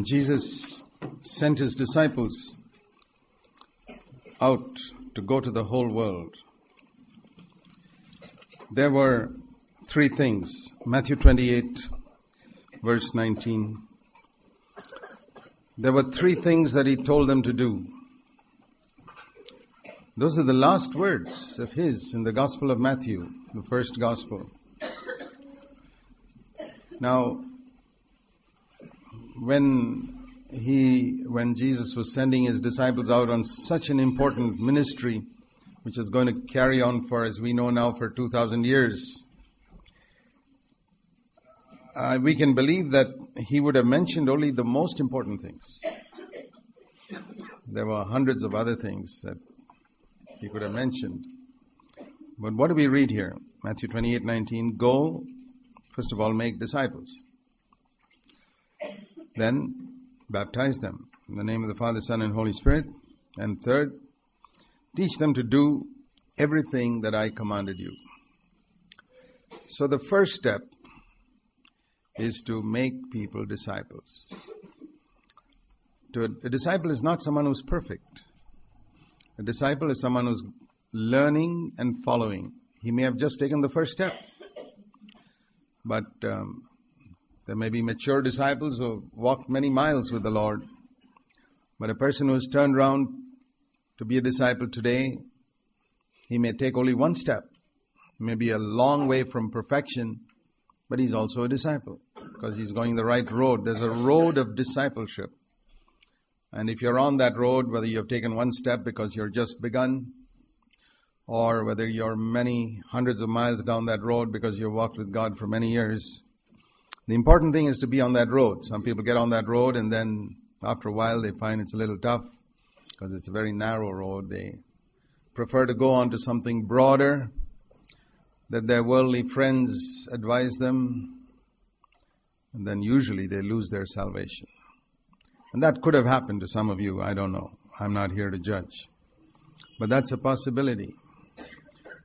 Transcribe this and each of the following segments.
when Jesus sent his disciples out to go to the whole world, there were three things. Matthew 28, verse 19. There were three things that he told them to do. Those are the last words of his in the Gospel of Matthew, the first Gospel. Now, when he, when Jesus was sending his disciples out on such an important ministry, which is going to carry on for, as we know now, for 2,000 years, uh, we can believe that he would have mentioned only the most important things. There were hundreds of other things that he could have mentioned. But what do we read here? Matthew 28 19. Go, first of all, make disciples. Then baptize them in the name of the Father, Son, and Holy Spirit. And third, teach them to do everything that I commanded you. So the first step is to make people disciples. To a, a disciple is not someone who's perfect. A disciple is someone who's learning and following. He may have just taken the first step, but um, there may be mature disciples who have walked many miles with the Lord. But a person who has turned around to be a disciple today, he may take only one step. He may be a long way from perfection, but he's also a disciple because he's going the right road. There's a road of discipleship. And if you're on that road, whether you've taken one step because you're just begun, or whether you're many hundreds of miles down that road because you've walked with God for many years, the important thing is to be on that road. Some people get on that road and then after a while they find it's a little tough because it's a very narrow road. They prefer to go on to something broader that their worldly friends advise them, and then usually they lose their salvation. And that could have happened to some of you, I don't know. I'm not here to judge. But that's a possibility.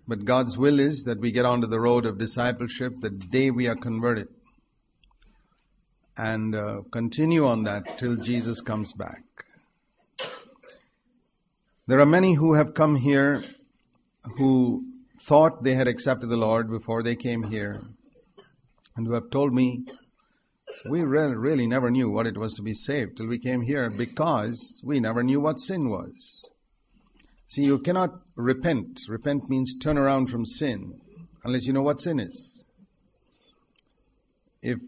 But God's will is that we get onto the road of discipleship the day we are converted and uh, continue on that till Jesus comes back. There are many who have come here who thought they had accepted the Lord before they came here and who have told me we really, really never knew what it was to be saved till we came here because we never knew what sin was. See, you cannot repent. Repent means turn around from sin unless you know what sin is. If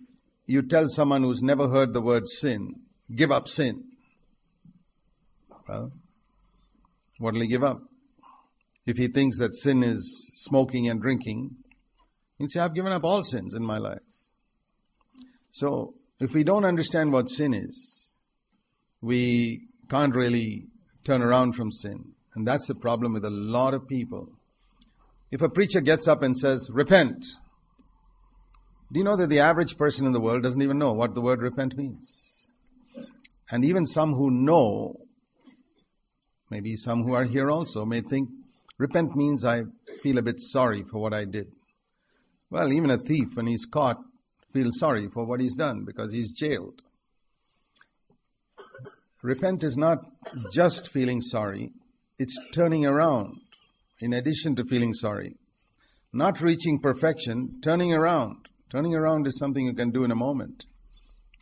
you tell someone who's never heard the word sin, give up sin, well, what will he give up? If he thinks that sin is smoking and drinking, he'll say, I've given up all sins in my life. So, if we don't understand what sin is, we can't really turn around from sin. And that's the problem with a lot of people. If a preacher gets up and says, repent, do you know that the average person in the world doesn't even know what the word repent means? And even some who know, maybe some who are here also, may think repent means I feel a bit sorry for what I did. Well, even a thief, when he's caught, feels sorry for what he's done because he's jailed. Repent is not just feeling sorry, it's turning around in addition to feeling sorry. Not reaching perfection, turning around. Turning around is something you can do in a moment.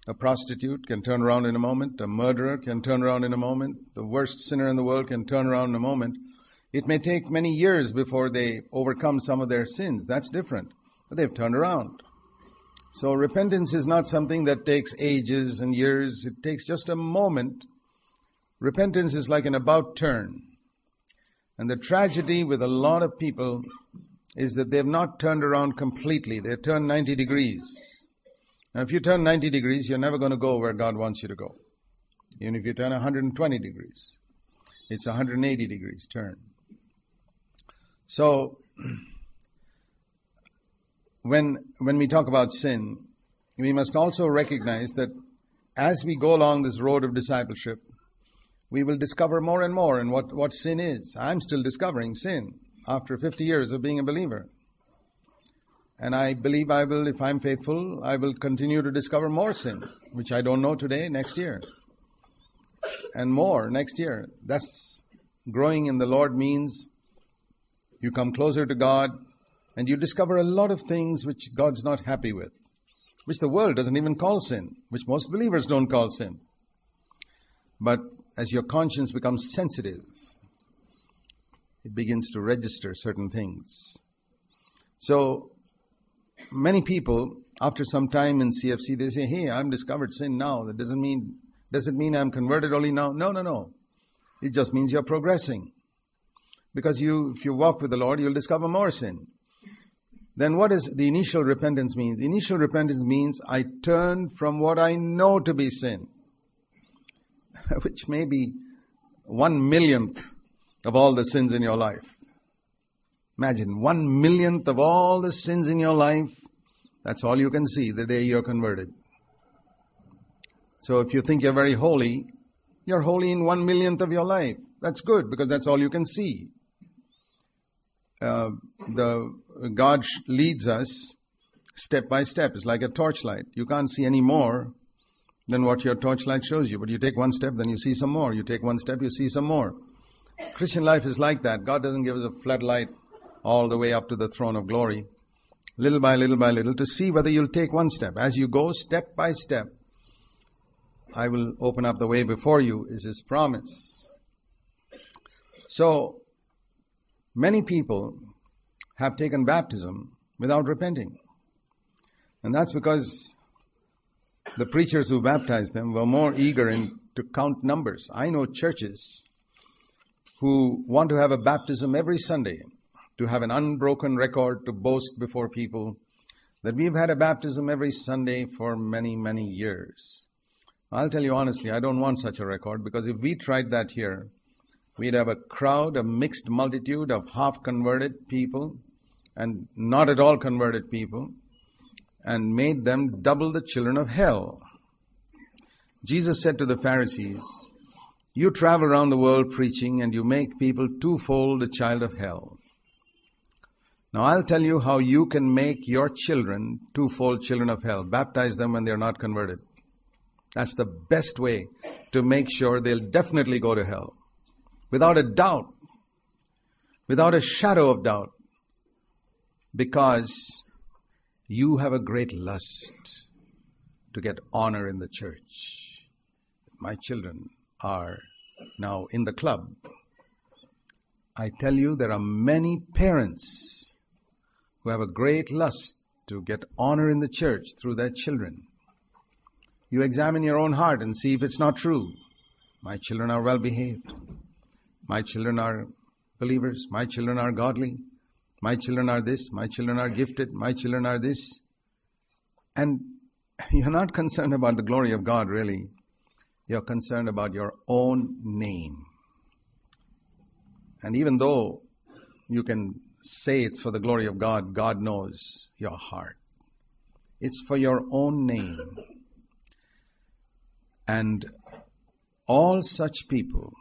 A prostitute can turn around in a moment. A murderer can turn around in a moment. The worst sinner in the world can turn around in a moment. It may take many years before they overcome some of their sins. That's different. But they've turned around. So repentance is not something that takes ages and years. It takes just a moment. Repentance is like an about turn. And the tragedy with a lot of people is that they've not turned around completely. They've turned 90 degrees. Now, if you turn 90 degrees, you're never going to go where God wants you to go. Even if you turn 120 degrees, it's 180 degrees turn. So, when, when we talk about sin, we must also recognize that as we go along this road of discipleship, we will discover more and more in what, what sin is. I'm still discovering sin after 50 years of being a believer. And I believe I will, if I'm faithful, I will continue to discover more sin, which I don't know today, next year. And more next year. That's growing in the Lord means you come closer to God and you discover a lot of things which God's not happy with, which the world doesn't even call sin, which most believers don't call sin. But as your conscience becomes sensitive, it begins to register certain things. So many people, after some time in CFC, they say, "Hey, I'm discovered sin now." That doesn't mean does it mean I'm converted only now? No, no, no. It just means you're progressing. Because you, if you walk with the Lord, you'll discover more sin. Then what does the initial repentance mean? The initial repentance means I turn from what I know to be sin, which may be one millionth of all the sins in your life. Imagine one millionth of all the sins in your life. That's all you can see the day you're converted. So if you think you're very holy, you're holy in one millionth of your life. That's good because that's all you can see. Uh, the God leads us step by step. It's like a torchlight. You can't see any more than what your torchlight shows you. But you take one step, then you see some more. You take one step, you see some more. Christian life is like that. God doesn't give us a floodlight all the way up to the throne of glory, little by little by little, to see whether you'll take one step. As you go step by step, I will open up the way before you, is His promise. So, many people have taken baptism without repenting. And that's because the preachers who baptized them were more eager in, to count numbers. I know churches who want to have a baptism every Sunday to have an unbroken record to boast before people that we've had a baptism every Sunday for many, many years. I'll tell you honestly, I don't want such a record because if we tried that here, we'd have a crowd, a mixed multitude of half converted people and not at all converted people and made them double the children of hell. Jesus said to the Pharisees, You travel around the world preaching and you make people twofold the child of hell. Now I'll tell you how you can make your children twofold children of hell. Baptize them when they're not converted. That's the best way to make sure they'll definitely go to hell. Without a doubt. Without a shadow of doubt. Because you have a great lust to get honor in the church. My children are now in the club. I tell you, there are many parents who have a great lust to get honor in the church through their children. You examine your own heart and see if it's not true. My children are well behaved. My children are believers. My children are godly. My children are this. My children are gifted. My children are this. And you're not concerned about the glory of God, really. You're concerned about your own name. And even though you can say it's for the glory of God, God knows your heart. It's for your own name. And all such people,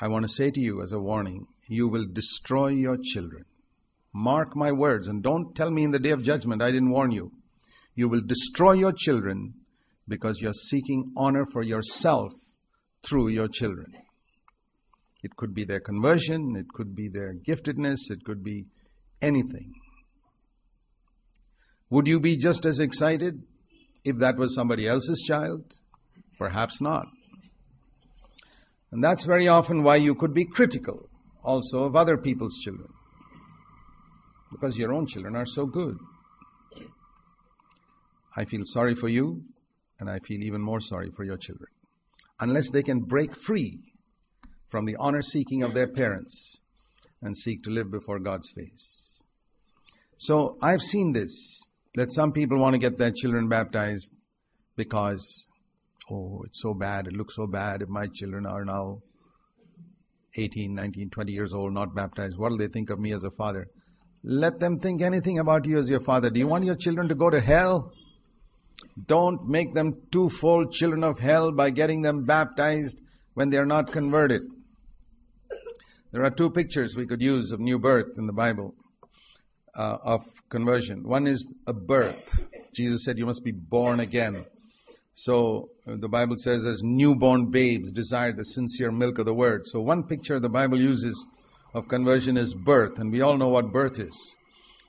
I want to say to you as a warning, you will destroy your children. Mark my words and don't tell me in the day of judgment I didn't warn you. You will destroy your children because you're seeking honor for yourself through your children. It could be their conversion, it could be their giftedness, it could be anything. Would you be just as excited if that was somebody else's child? Perhaps not. And that's very often why you could be critical also of other people's children. Because your own children are so good. I feel sorry for you, and I feel even more sorry for your children. Unless they can break free from the honor seeking of their parents and seek to live before God's face. So I've seen this that some people want to get their children baptized because, oh, it's so bad, it looks so bad if my children are now 18, 19, 20 years old, not baptized. What will they think of me as a father? Let them think anything about you as your father. Do you want your children to go to hell? Don't make them twofold children of hell by getting them baptized when they're not converted. There are two pictures we could use of new birth in the Bible. uh, of conversion. One is a birth. Jesus said, You must be born again. So uh, the Bible says, as newborn babes desire the sincere milk of the word. So one picture the Bible uses of conversion is birth, and we all know what birth is.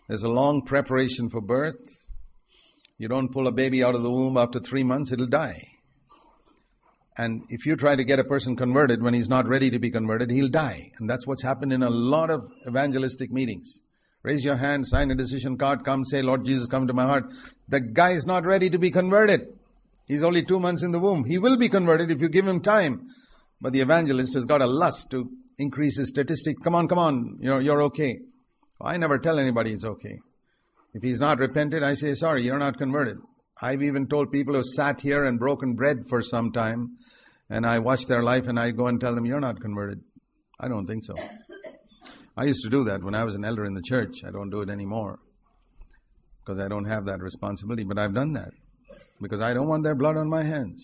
There's a long preparation for birth. You don't pull a baby out of the womb after three months, it'll die. And if you try to get a person converted when he's not ready to be converted, he'll die. And that's what's happened in a lot of evangelistic meetings. Raise your hand, sign a decision card, come say, Lord Jesus, come to my heart. The guy is not ready to be converted. He's only two months in the womb. He will be converted if you give him time. But the evangelist has got a lust to increase his statistics. Come on, come on, you're, you're okay. Oh, I never tell anybody it's okay. If he's not repented, I say, sorry, you're not converted. I've even told people who sat here and broken bread for some time, and I watch their life and I go and tell them, you're not converted. I don't think so. I used to do that when I was an elder in the church. I don't do it anymore because I don't have that responsibility, but I've done that because I don't want their blood on my hands.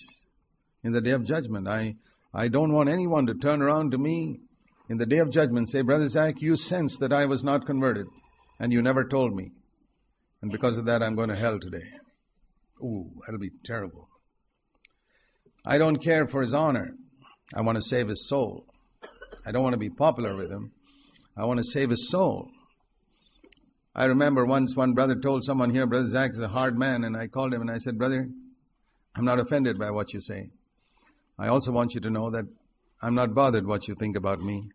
In the day of judgment, I, I don't want anyone to turn around to me in the day of judgment say, Brother Zach, you sensed that I was not converted and you never told me. And because of that, I'm going to hell today. Ooh, that'll be terrible. I don't care for his honor. I want to save his soul. I don't want to be popular with him. I want to save his soul. I remember once one brother told someone here, Brother Zach is a hard man, and I called him and I said, Brother, I'm not offended by what you say. I also want you to know that I'm not bothered what you think about me.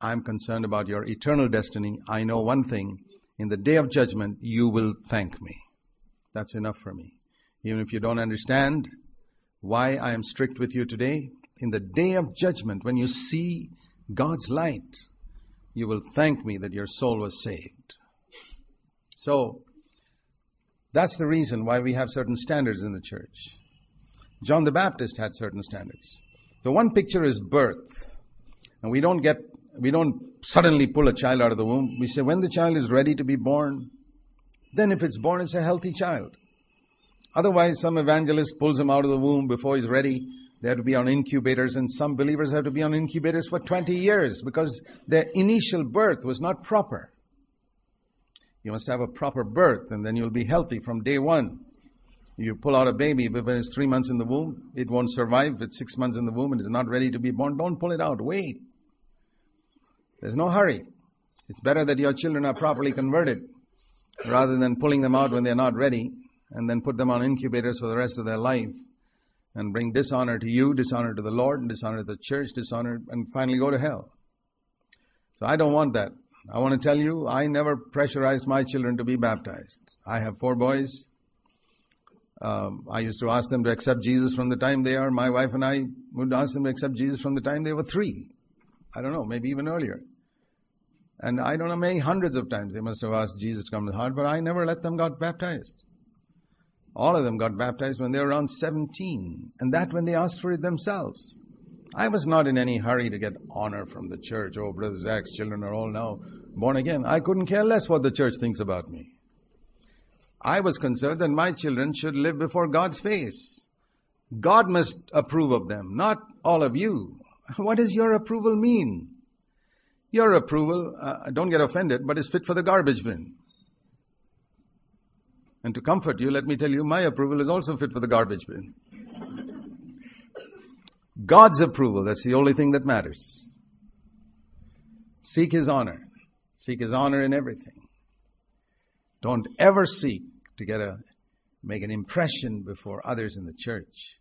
I'm concerned about your eternal destiny. I know one thing. In the day of judgment, you will thank me. That's enough for me. Even if you don't understand why I am strict with you today, in the day of judgment, when you see God's light, you will thank me that your soul was saved. So, that's the reason why we have certain standards in the church. John the Baptist had certain standards. So one picture is birth. And we don't get, we don't suddenly pull a child out of the womb. We say when the child is ready to be born, then if it's born, it's a healthy child. Otherwise, some evangelist pulls him out of the womb before he's ready. They have to be on incubators, and some believers have to be on incubators for 20 years because their initial birth was not proper. You must have a proper birth, and then you'll be healthy from day one. You pull out a baby but when it's three months in the womb, it won't survive. It's six months in the womb and is not ready to be born, don't pull it out. Wait. There's no hurry. It's better that your children are properly converted rather than pulling them out when they're not ready and then put them on incubators for the rest of their life and bring dishonor to you, dishonor to the Lord, and dishonor to the church, dishonor, and finally go to hell. So I don't want that. I want to tell you, I never pressurized my children to be baptized. I have four boys. Um, I used to ask them to accept Jesus from the time they are. My wife and I would ask them to accept Jesus from the time they were three. I don't know, maybe even earlier. And I don't know, many hundreds of times they must have asked Jesus to come to the heart, but I never let them got baptized. All of them got baptized when they were around 17, and that when they asked for it themselves. I was not in any hurry to get honor from the church. Oh, Brother Zach's children are all now born again. I couldn't care less what the church thinks about me. I was concerned that my children should live before God's face. God must approve of them, not all of you. What does your approval mean? Your approval, uh, don't get offended, but is fit for the garbage bin. And to comfort you, let me tell you, my approval is also fit for the garbage bin. God's approval, that's the only thing that matters. Seek His honor. Seek His honor in everything. Don't ever seek to get a, make an impression before others in the church.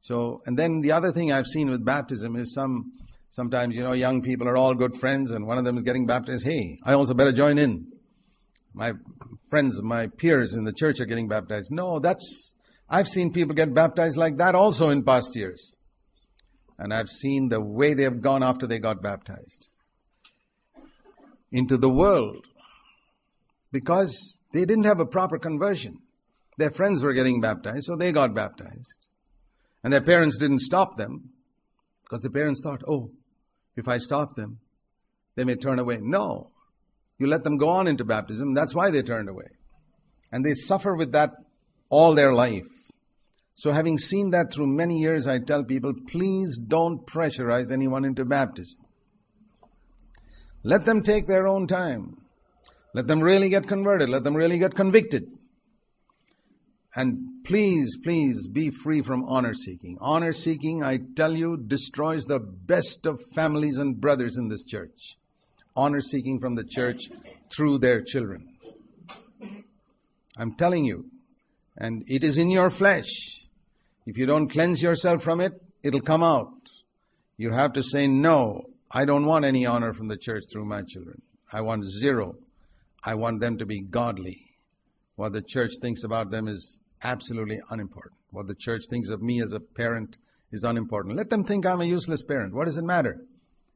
So, and then the other thing I've seen with baptism is some, sometimes, you know, young people are all good friends and one of them is getting baptized. Hey, I also better join in. My friends, my peers in the church are getting baptized. No, that's, I've seen people get baptized like that also in past years. And I've seen the way they have gone after they got baptized. Into the world. Because they didn't have a proper conversion. Their friends were getting baptized, so they got baptized. And their parents didn't stop them because the parents thought, oh, if I stop them, they may turn away. No. You let them go on into baptism. That's why they turned away. And they suffer with that all their life. So having seen that through many years, I tell people, please don't pressurize anyone into baptism. Let them take their own time. Let them really get converted. Let them really get convicted. And please, please be free from honor seeking. Honor seeking, I tell you, destroys the best of families and brothers in this church. Honor seeking from the church through their children. I'm telling you. And it is in your flesh. If you don't cleanse yourself from it, it'll come out. You have to say, no, I don't want any honor from the church through my children. I want zero. I want them to be godly. What the church thinks about them is absolutely unimportant. What the church thinks of me as a parent is unimportant. Let them think I'm a useless parent. What does it matter?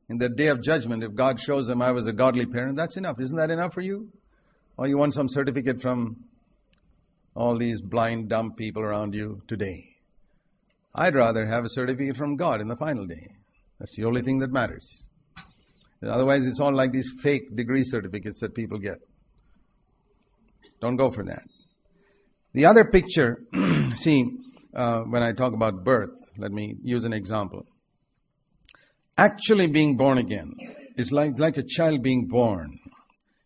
In the day of judgment, if God shows them I was a godly parent, that's enough. Isn't that enough for you? Or you want some certificate from all these blind, dumb people around you today? I'd rather have a certificate from God in the final day. That's the only thing that matters. Otherwise, it's all like these fake degree certificates that people get. Don't go for that. The other picture, see, uh, when I talk about birth, let me use an example. Actually being born again is like, like a child being born.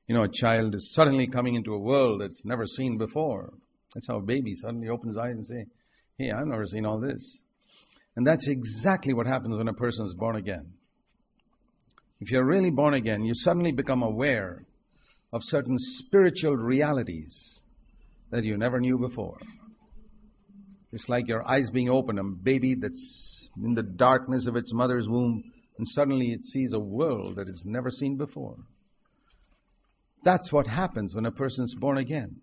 You know, a child is suddenly coming into a world that's never seen before. That's how a baby suddenly opens his eyes and say, hey, I've never seen all this. And that's exactly what happens when a person is born again. If you're really born again, you suddenly become aware of certain spiritual realities that you never knew before. It's like your eyes being opened, a baby that's in the darkness of its mother's womb, and suddenly it sees a world that it's never seen before. That's what happens when a person's born again.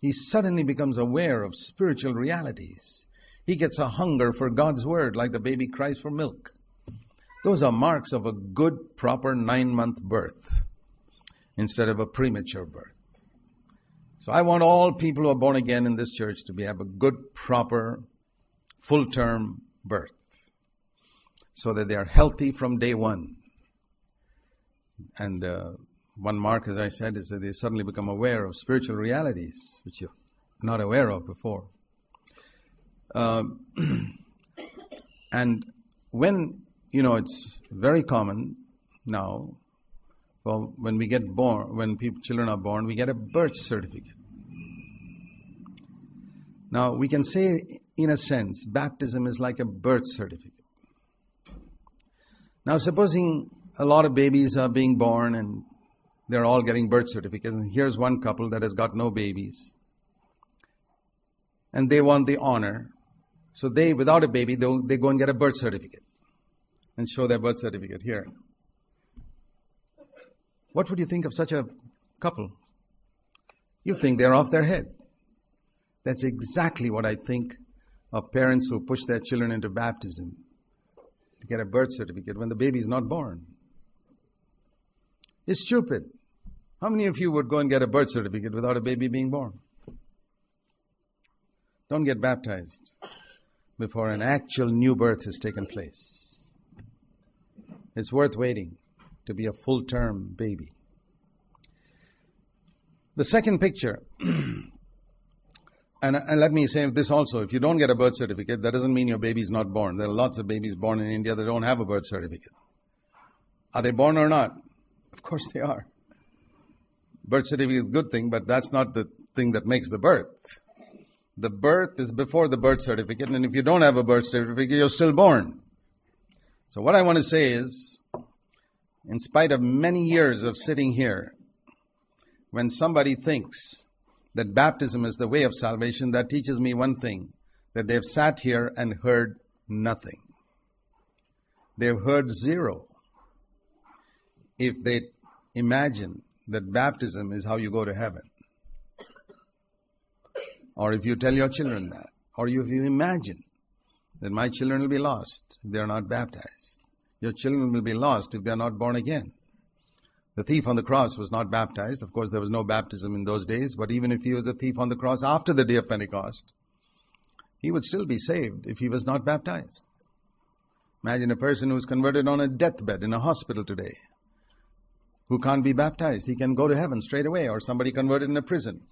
He suddenly becomes aware of spiritual realities. He gets a hunger for God's word like the baby cries for milk. Those are marks of a good, proper nine month birth instead of a premature birth. So I want all people who are born again in this church to be, have a good, proper, full term birth so that they are healthy from day one. And uh, one mark, as I said, is that they suddenly become aware of spiritual realities which you're not aware of before. Uh, and when, you know, it's very common now, well, when we get born, when people, children are born, we get a birth certificate. Now, we can say, in a sense, baptism is like a birth certificate. Now, supposing a lot of babies are being born and they're all getting birth certificates, and here's one couple that has got no babies, and they want the honor. So they, without a baby, they go and get a birth certificate and show their birth certificate here. What would you think of such a couple? You think they're off their head. That's exactly what I think of parents who push their children into baptism to get a birth certificate when the baby is not born. It's stupid. How many of you would go and get a birth certificate without a baby being born? Don't get baptized before an actual new birth has taken place. It's worth waiting to be a full term baby. The second picture And, and, let me say this also if you don't get a birth certificate, that doesn't mean your baby is not born. There are lots of babies born in India that don't have a birth certificate. Are they born or not? Of course they are. Birth certificate is a good thing, but that's not the thing that makes the birth. The birth is before the birth certificate, and if you don't have a birth certificate, you're still born. So, what I want to say is, in spite of many years of sitting here, when somebody thinks that baptism is the way of salvation, that teaches me one thing that they've sat here and heard nothing. They've heard zero. If they imagine that baptism is how you go to heaven, or if you tell your children that, or if you imagine that my children will be lost if they are not baptized, your children will be lost if they are not born again. The thief on the cross was not baptized. Of course, there was no baptism in those days, but even if he was a thief on the cross after the day of Pentecost, he would still be saved if he was not baptized. Imagine a person who's converted on a deathbed in a hospital today who can't be baptized. He can go to heaven straight away, or somebody converted in a prison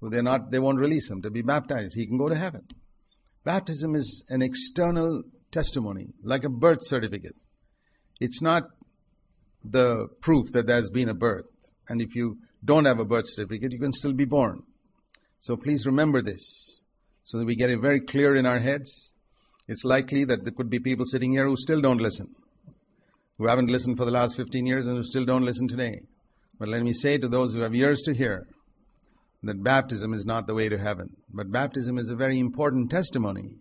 who they're not, they won't release him to be baptized. He can go to heaven. Baptism is an external testimony, like a birth certificate. It's not the proof that there's been a birth. And if you don't have a birth certificate, you can still be born. So please remember this so that we get it very clear in our heads. It's likely that there could be people sitting here who still don't listen, who haven't listened for the last 15 years and who still don't listen today. But let me say to those who have ears to hear that baptism is not the way to heaven. But baptism is a very important testimony.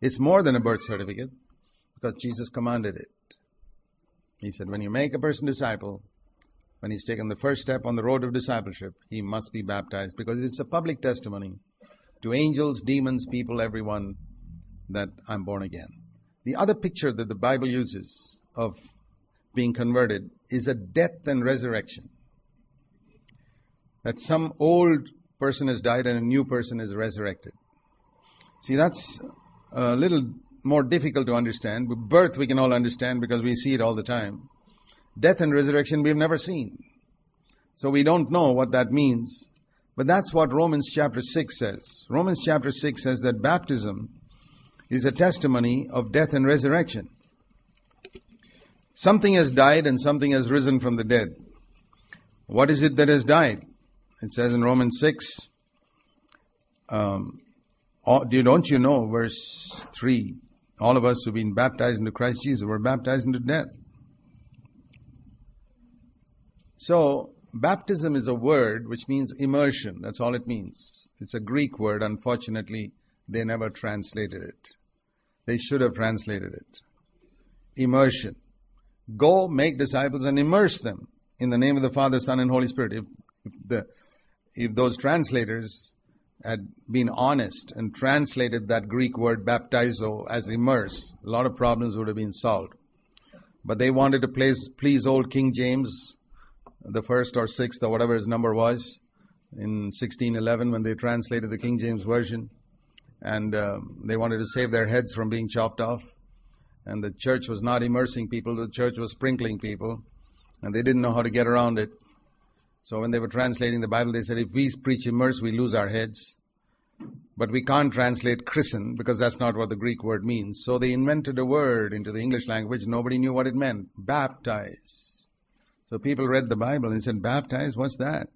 It's more than a birth certificate because Jesus commanded it. He said, when you make a person disciple, when he's taken the first step on the road of discipleship, he must be baptized because it's a public testimony to angels, demons, people, everyone that I'm born again. The other picture that the Bible uses of being converted is a death and resurrection. That some old person has died and a new person is resurrected. See, that's a little more difficult to understand. Birth we can all understand because we see it all the time. Death and resurrection we've never seen. So we don't know what that means. But that's what Romans chapter 6 says. Romans chapter 6 says that baptism is a testimony of death and resurrection. Something has died and something has risen from the dead. What is it that has died? It says in Romans 6, um, don't you know, verse 3, all of us who've been baptized into Christ Jesus were baptized into death. So, baptism is a word which means immersion. That's all it means. It's a Greek word. Unfortunately, they never translated it. They should have translated it. Immersion. Go make disciples and immerse them in the name of the Father, Son, and Holy Spirit. If, if the if those translators had been honest and translated that Greek word baptizo as immerse, a lot of problems would have been solved. But they wanted to please, please old King James, the first or sixth or whatever his number was, in 1611 when they translated the King James Version. And uh, they wanted to save their heads from being chopped off. And the church was not immersing people, the church was sprinkling people. And they didn't know how to get around it. So when they were translating the Bible, they said, if we preach immerse, we lose our heads. But we can't translate christen because that's not what the Greek word means. So they invented a word into the English language. Nobody knew what it meant. Baptize. So people read the Bible and said, baptize? What's that?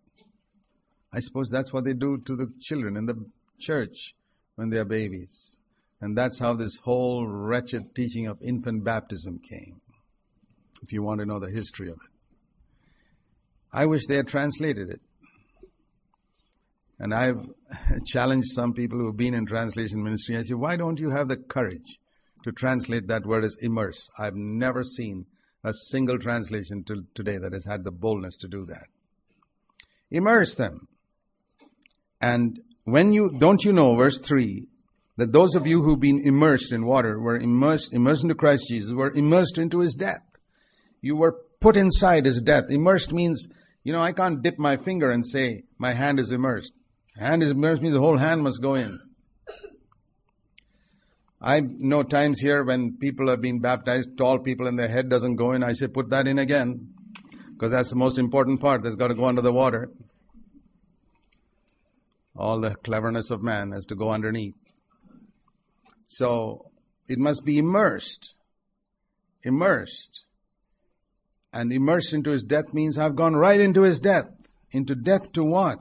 I suppose that's what they do to the children in the church when they are babies. And that's how this whole wretched teaching of infant baptism came. If you want to know the history of it. I wish they had translated it. And I've challenged some people who have been in translation ministry. I say, why don't you have the courage to translate that word as immerse? I've never seen a single translation till today that has had the boldness to do that. Immerse them. And when you, don't you know, verse 3, that those of you who've been immersed in water were immersed, immersed into Christ Jesus, were immersed into his death. You were put inside his death. Immersed means you know, I can't dip my finger and say my hand is immersed. Hand is immersed means the whole hand must go in. I know times here when people have been baptized, tall people and their head doesn't go in. I say, put that in again. Because that's the most important part that's got to go under the water. All the cleverness of man has to go underneath. So, it must be immersed. Immersed. And immersed into his death means I've gone right into his death. Into death to what?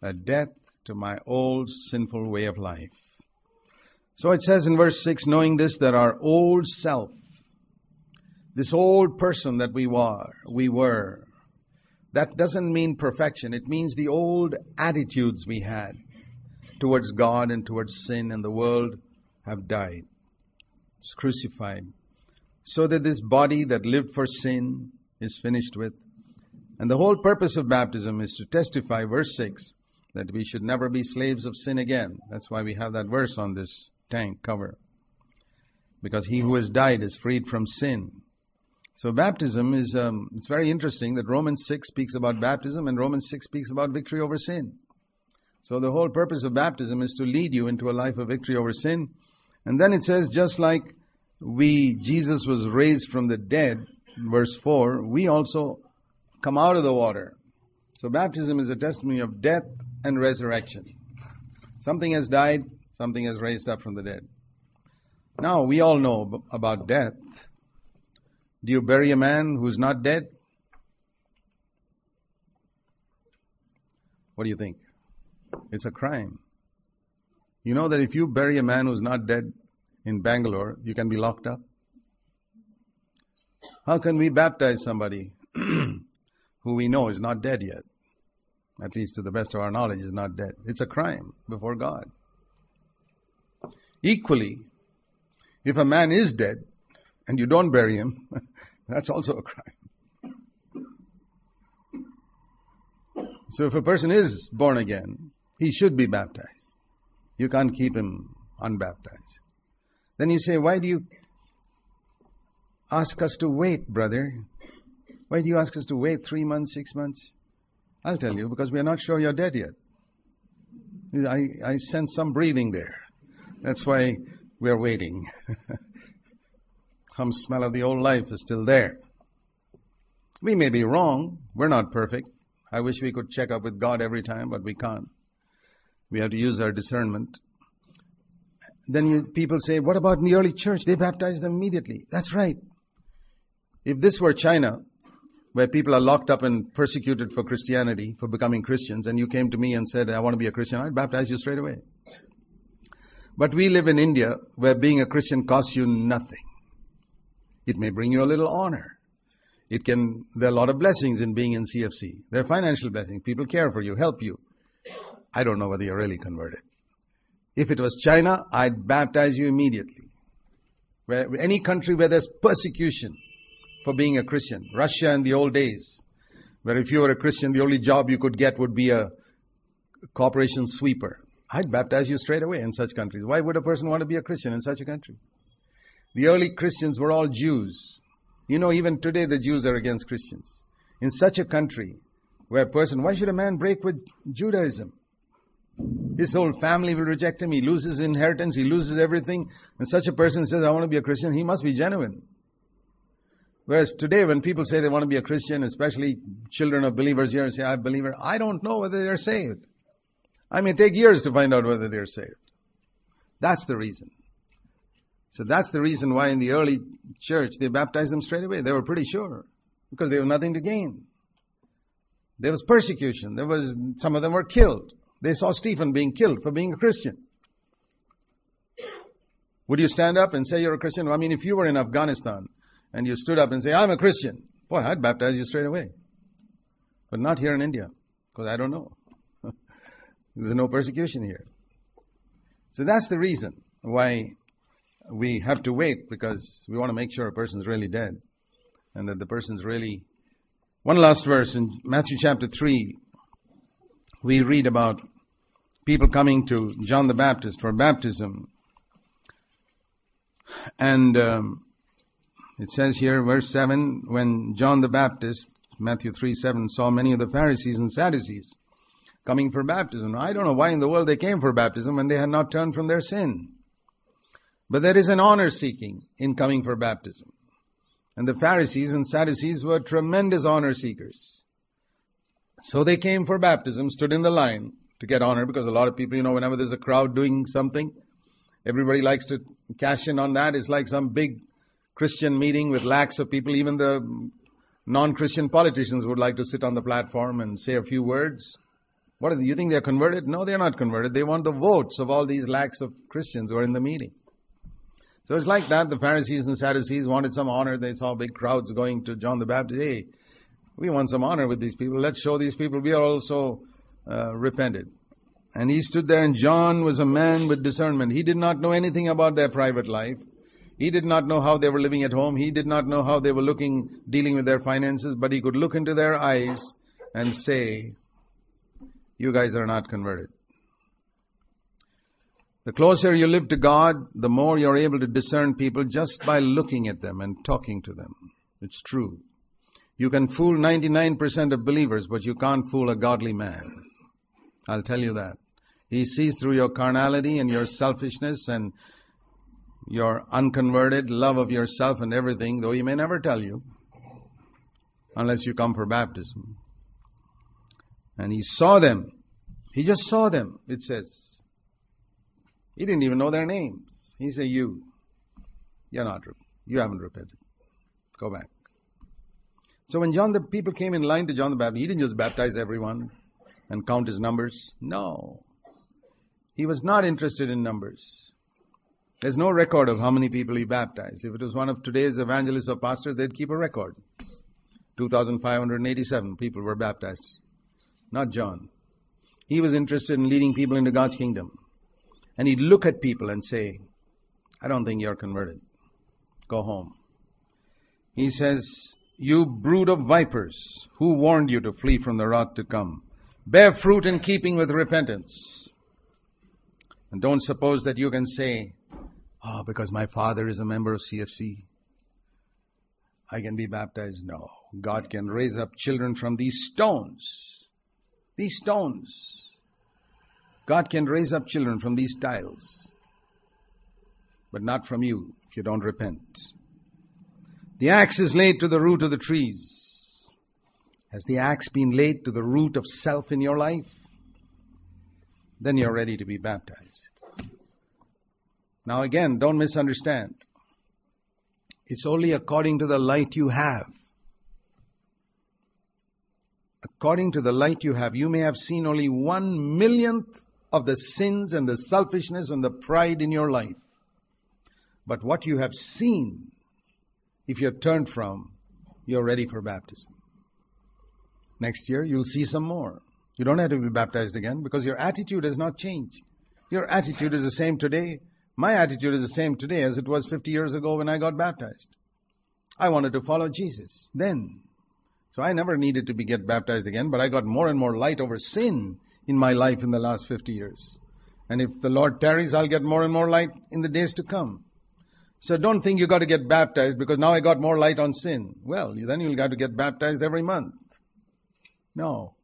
A death to my old sinful way of life. So it says in verse 6, knowing this, that our old self, this old person that we were, we were, that doesn't mean perfection. It means the old attitudes we had towards God and towards sin and the world have died. It's crucified so that this body that lived for sin is finished with. And the whole purpose of baptism is to testify, verse 6, that we should never be slaves of sin again. That's why we have that verse on this tank cover. Because he who has died is freed from sin. So baptism is, um, it's very interesting that Romans 6 speaks about baptism and Romans 6 speaks about victory over sin. So the whole purpose of baptism is to lead you into a life of victory over sin. And then it says, just like we, Jesus was raised from the dead, verse 4, we also come out of the water. So baptism is a testimony of death and resurrection. Something has died, something has raised up from the dead. Now, we all know about death. Do you bury a man who's not dead? What do you think? It's a crime. You know that if you bury a man who's not dead in Bangalore, you can be locked up? How can we baptize somebody who we know is not dead yet? At least to the best of our knowledge, is not dead. It's a crime before God. Equally, if a man is dead and you don't bury him, that's also a crime. So if a person is born again, he should be baptized. You can't keep him unbaptized. Then you say, why do you ask us to wait, brother? Why do you ask us to wait three months, six months? I'll tell you, because we are not sure you're dead yet. I, I sense some breathing there. That's why we're waiting. Some smell of the old life is still there. We may be wrong. We're not perfect. I wish we could check up with God every time, but we can't. We have to use our discernment. Then you, people say, what about in the early church? They baptized them immediately. That's right. If this were China, where people are locked up and persecuted for Christianity, for becoming Christians, and you came to me and said, I want to be a Christian, I'd baptize you straight away. But we live in India where being a Christian costs you nothing. It may bring you a little honor. It can, there are a lot of blessings in being in CFC. There are financial blessings. People care for you, help you. I don't know whether you're really converted. If it was China, I'd baptize you immediately. Where, any country where there's persecution for being a Christian. Russia in the old days, where if you were a Christian, the only job you could get would be a corporation sweeper. I'd baptize you straight away in such countries. Why would a person want to be a Christian in such a country? The early Christians were all Jews. You know, even today the Jews are against Christians. In such a country where a person, why should a man break with Judaism? His whole family will reject him. He loses inheritance. He loses everything. And such a person says, I want to be a Christian. He must be genuine. Whereas today, when people say they want to be a Christian, especially children of believers here and say, I'm a believer, I don't know whether they're saved. I may take years to find out whether they're saved. That's the reason. So that's the reason why in the early church they baptized them straight away. They were pretty sure because they have nothing to gain. There was persecution. There was some of them were killed. They saw Stephen being killed for being a Christian. Would you stand up and say you're a Christian? I mean, if you were in Afghanistan and you stood up and say, I'm a Christian, boy, I'd baptize you straight away. But not here in India, because I don't know. There's no persecution here. So that's the reason why we have to wait because we want to make sure a person's really dead and that the person's really. One last verse in Matthew chapter 3, we read about people coming to John the Baptist for baptism. And um, it says here, verse 7, when John the Baptist, Matthew 3 7, saw many of the Pharisees and Sadducees coming for baptism. I don't know why in the world they came for baptism when they had not turned from their sin. But there is an honor seeking in coming for baptism. And the Pharisees and Sadducees were tremendous honor seekers. So they came for baptism, stood in the line to get honor because a lot of people, you know, whenever there's a crowd doing something, everybody likes to cash in on that. It's like some big Christian meeting with lakhs of people. Even the non-Christian politicians would like to sit on the platform and say a few words. What do you think they're converted? No, they're not converted. They want the votes of all these lakhs of Christians who are in the meeting. So it's like that. The Pharisees and Sadducees wanted some honor. They saw big crowds going to John the Baptist. Hey, we want some honor with these people. Let's show these people we are also uh, repented. And he stood there, and John was a man with discernment. He did not know anything about their private life. He did not know how they were living at home. He did not know how they were looking, dealing with their finances, but he could look into their eyes and say, You guys are not converted. The closer you live to God, the more you're able to discern people just by looking at them and talking to them. It's true. You can fool 99% of believers, but you can't fool a godly man. I'll tell you that. He sees through your carnality and your selfishness and your unconverted love of yourself and everything, though he may never tell you, unless you come for baptism. And he saw them. He just saw them, it says. He didn't even know their names. He said, You, you're not, you haven't repented. Go back. So when John the people came in line to John the Baptist, he didn't just baptize everyone. and count his numbers? No. He was not interested in numbers. There's no record of how many people he baptized. If it was one of today's evangelists or pastors, they'd keep a record. 2,587 people were baptized. Not John. He was interested in leading people into God's kingdom. And he'd look at people and say, I don't think you're converted. Go home. He says, You brood of vipers, who warned you to flee from the wrath to come? Bear fruit in keeping with repentance. And don't suppose that you can say, Oh, because my father is a member of CFC, I can be baptized. No. God can raise up children from these stones. These stones. God can raise up children from these tiles. But not from you if you don't repent. The axe is laid to the root of the trees. Has the axe been laid to the root of self in your life? Then you're ready to be baptized. Now again, don't misunderstand. It's only according to the light you have. According to the light you have, you may have seen only one millionth of the sins and the selfishness and the pride in your life. But what you have seen, if you're turned from, you're ready for baptism. Next year, you'll see some more. You don't have to be baptized again because your attitude has not changed. Your attitude is the same today. My attitude is the same today as it was 50 years ago when I got baptized. I wanted to follow Jesus then. So I never needed to be get baptized again, but I got more and more light over sin in my life in the last 50 years. And if the Lord tarries, I'll get more and more light in the days to come. So don't think you got to get baptized because now I got more light on sin. Well, then you'll got to get baptized every month. No.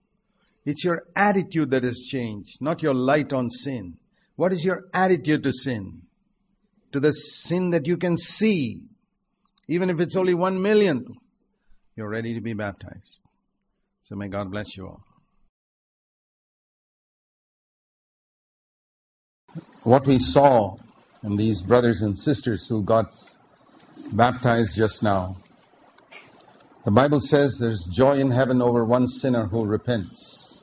It's your attitude that has changed, not your light on sin. What is your attitude to sin? To the sin that you can see, even if it's only one millionth, you're ready to be baptized. So may God bless you all. What we saw and these brothers and sisters who got baptized just now. The Bible says there's joy in heaven over one sinner who repents.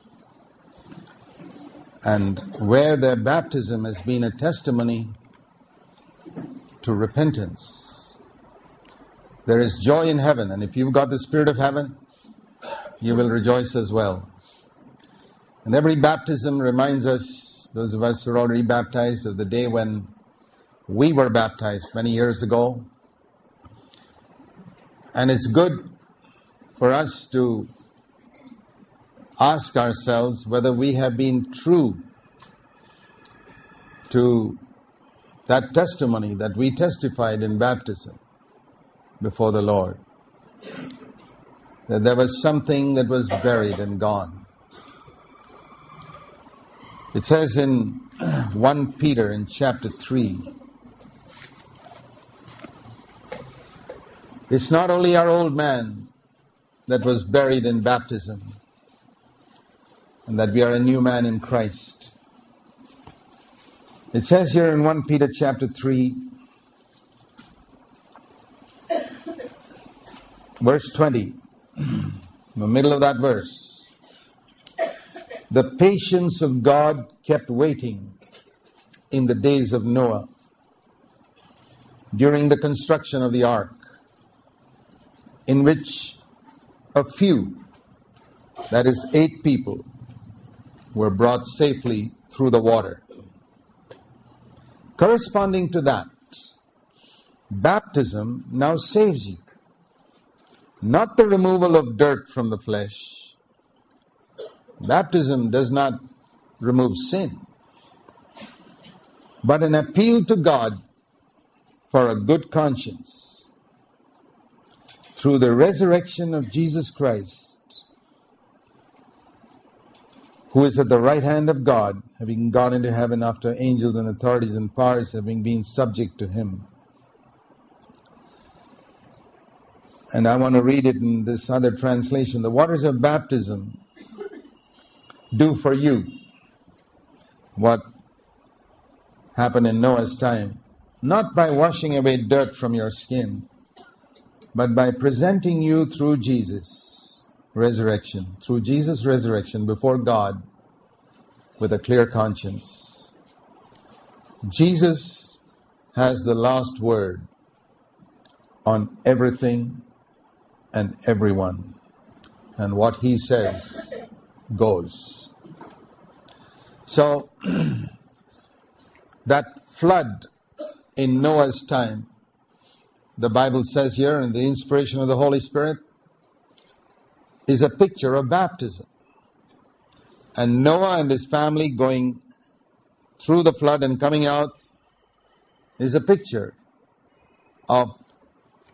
And where their baptism has been a testimony to repentance, there is joy in heaven. And if you've got the Spirit of heaven, you will rejoice as well. And every baptism reminds us, those of us who are already baptized, of the day when we were baptized many years ago. And it's good for us to ask ourselves whether we have been true to that testimony that we testified in baptism before the Lord. That there was something that was buried and gone. It says in 1 Peter in chapter 3, It's not only our old man that was buried in baptism and that we are a new man in Christ. It says here in 1 Peter chapter 3, verse 20, in the middle of that verse, the patience of God kept waiting in the days of Noah during the construction of the ark in which a few, that is, eight people, were brought safely through the water. Corresponding to that, baptism now saves you. Not the removal of dirt from the flesh. Baptism does not remove sin, but an appeal to God for a good conscience through the resurrection of Jesus Christ, who is at the right hand of God, having gone into heaven after angels and authorities and powers having been subject to him. And I want to read it in this other translation. The waters of baptism do for you what happened in Noah's time, not by washing away dirt from your skin, but by presenting you through Jesus' resurrection, through Jesus' resurrection before God with a clear conscience. Jesus has the last word on everything and everyone. And what he says goes. So, that flood in Noah's time, the Bible says here and the inspiration of the Holy Spirit, is a picture of baptism. And Noah and his family going through the flood and coming out is a picture of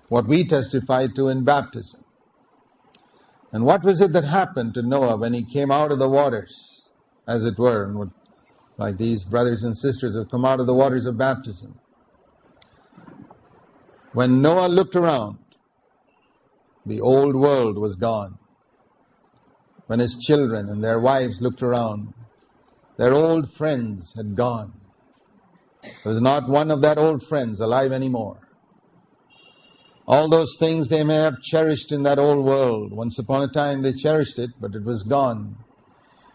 what we testify to in baptism. And what was it that happened to Noah when he came out of the waters, as it were, and what, like these brothers and sisters have come out of the waters of baptism? When Noah looked around, the old world was gone. When his children and their wives looked around, their old friends had gone. There was not one of that old friends alive anymore. All those things they may have cherished in that old world. Once upon a time they cherished it, but it was gone.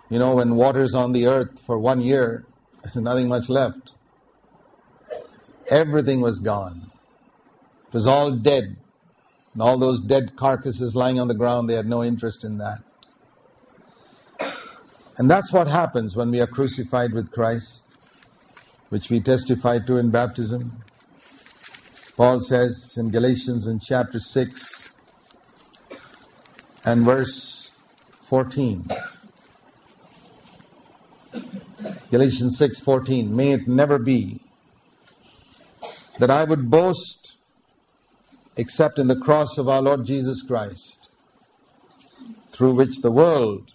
You know, when water's on the earth for one year, there's nothing much left. Everything was gone. It was all dead. And all those dead carcasses lying on the ground, they had no interest in that. And that's what happens when we are crucified with Christ, which we testify to in baptism. Paul says in Galatians in chapter 6 and verse 14. Galatians 6:14 May it never be that I would boast except in the cross of our Lord Jesus Christ through which the world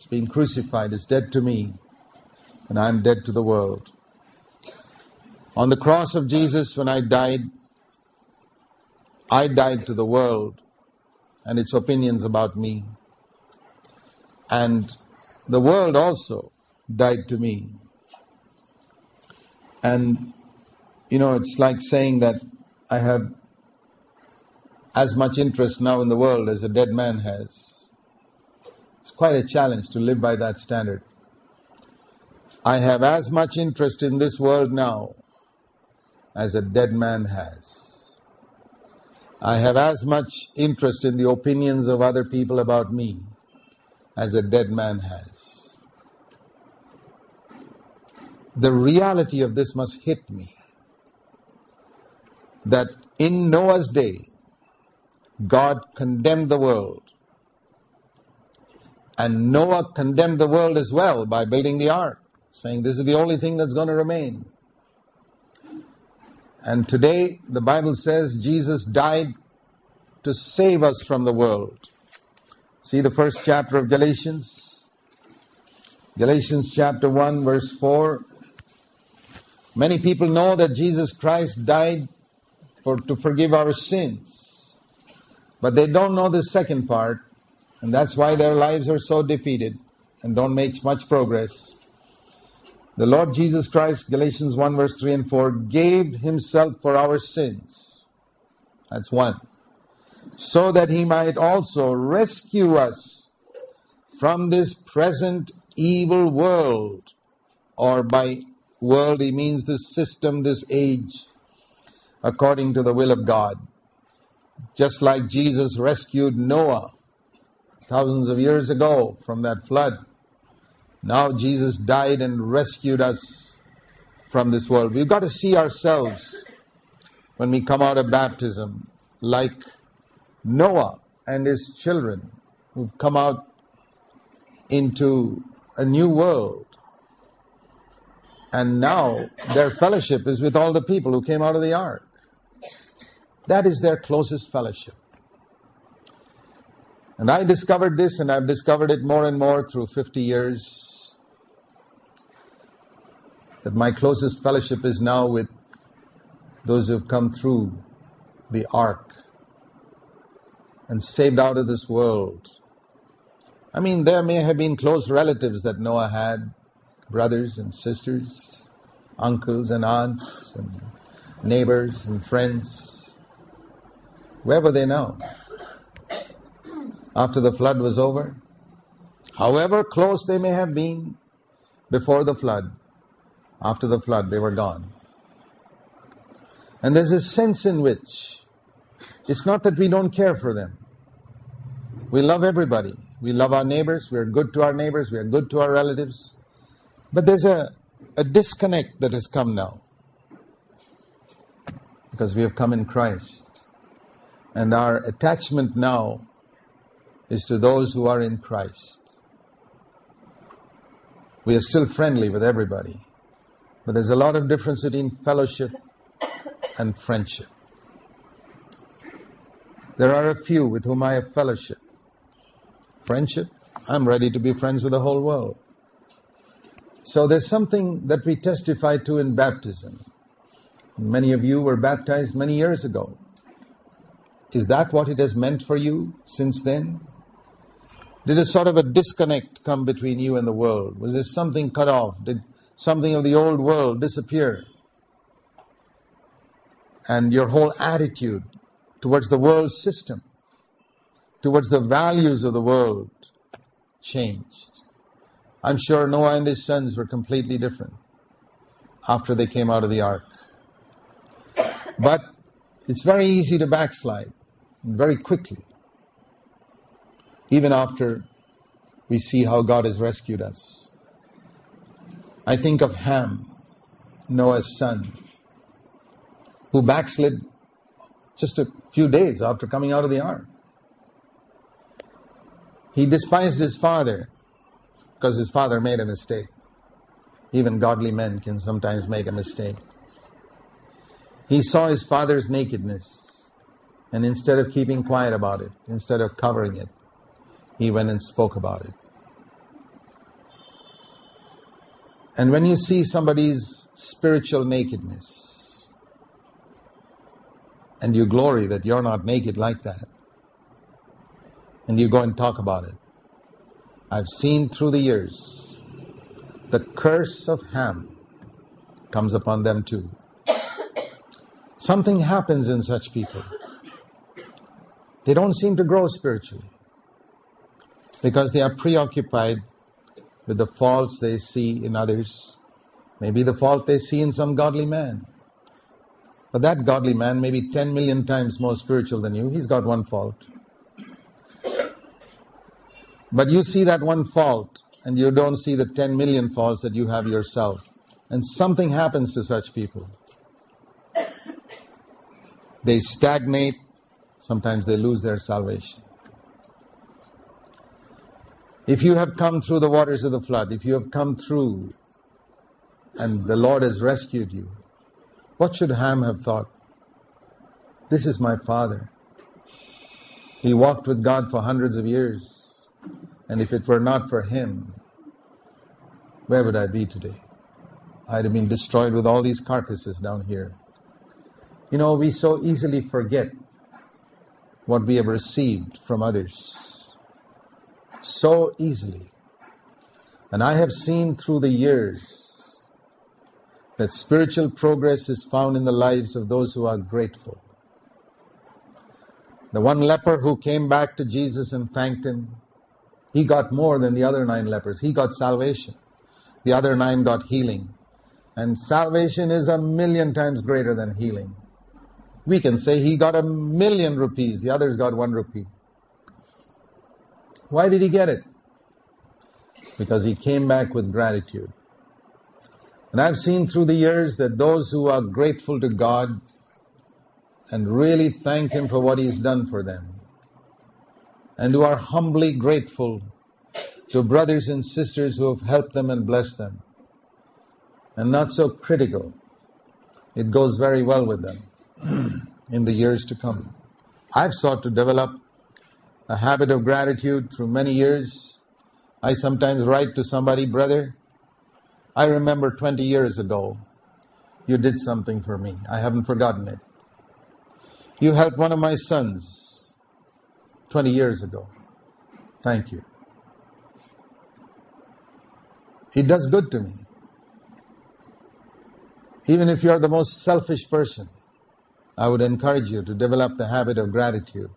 is being crucified is dead to me and I am dead to the world. On the cross of Jesus, when I died, I died to the world and its opinions about me. And the world also died to me. And, you know, it's like saying that I have as much interest now in the world as a dead man has. It's quite a challenge to live by that standard. I have as much interest in this world now as a dead man has. I have as much interest in the opinions of other people about me as a dead man has. The reality of this must hit me that in Noah's day, God condemned the world. And Noah condemned the world as well by building the ark, saying this is the only thing that's going to remain. And today, the Bible says Jesus died to save us from the world. See the first chapter of Galatians? Galatians chapter 1, verse 4. Many people know that Jesus Christ died for, to forgive our sins. But they don't know the second part, and that's why their lives are so defeated and don't make much progress. The Lord Jesus Christ, Galatians 1 verse 3 and 4, gave himself for our sins. That's one. So that he might also rescue us from this present evil world. Or by world, he means this system, this age, according to the will of God. Just like Jesus rescued Noah thousands of years ago from that flood. Now Jesus died and rescued us from this world. We've got to see ourselves when we come out of baptism like Noah and his children who've come out into a new world. And now their fellowship is with all the people who came out of the ark. That is their closest fellowship. And I discovered this, and I've discovered it more and more through 50 years. That my closest fellowship is now with those who have come through the ark and saved out of this world. I mean, there may have been close relatives that Noah had, brothers and sisters, uncles and aunts, and neighbors and friends. Where were they now? after the flood was over. However close they may have been, before the flood. After the flood, they were gone. And there's a sense in which it's not that we don't care for them. We love everybody. We love our neighbors. We are good to our neighbors. We are good to our relatives. But there's a, a disconnect that has come now. Because we have come in Christ. And our attachment now is to those who are in Christ. We are still friendly with everybody. But there's a lot of difference between fellowship and friendship. There are a few with whom I have fellowship. Friendship, I'm ready to be friends with the whole world. So there's something that we testify to in baptism. Many of you were baptized many years ago. Is that what it has meant for you since then? Did a sort of a disconnect come between you and the world? Was there something cut off? Did something of the old world disappear? And your whole attitude towards the world system, towards the values of the world changed. I'm sure Noah and his sons were completely different after they came out of the ark. But it's very easy to backslide very quickly, even after we see how God has rescued us. I think of Ham, Noah's son, who backslid just a few days after coming out of the ark. He despised his father because his father made a mistake. Even godly men can sometimes make a mistake. He saw his father's nakedness, and instead of keeping quiet about it, instead of covering it, he went and spoke about it. And when you see somebody's spiritual nakedness, and you glory that you're not naked like that, and you go and talk about it, I've seen through the years the curse of Ham comes upon them too. Something happens in such people. They don't seem to grow spiritually because they are preoccupied with the faults they see in others, maybe the fault they see in some godly man. But that godly man may be 10 million times more spiritual than you. He's got one fault. But you see that one fault and you don't see the 10 million faults that you have yourself. And something happens to such people. They stagnate, sometimes they lose their salvation. If you have come through the waters of the flood, if you have come through and the Lord has rescued you, what should Ham have thought? This is my father. He walked with God for hundreds of years. And if it were not for him, where would I be today? I'd have been destroyed with all these carcasses down here. You know, we so easily forget what we have received from others. So easily. And I have seen through the years that spiritual progress is found in the lives of those who are grateful. The one leper who came back to Jesus and thanked him he got more than the other nine lepers. He got salvation. The other nine got healing. And salvation is a million times greater than healing. We can say he got a million rupees, the others got one rupee. Why did he get it? Because he came back with gratitude. And I've seen through the years that those who are grateful to God and really thank Him for what He's done for them, and who are humbly grateful to brothers and sisters who have helped them and blessed them, and not so critical. It goes very well with them in the years to come. I've sought to develop a habit of gratitude through many years. I sometimes write to somebody, brother, I remember 20 years ago you did something for me. I haven't forgotten it. You helped one of my sons 20 years ago. Thank you. It does good to me. Even if you're the most selfish person, I would encourage you to develop the habit of gratitude.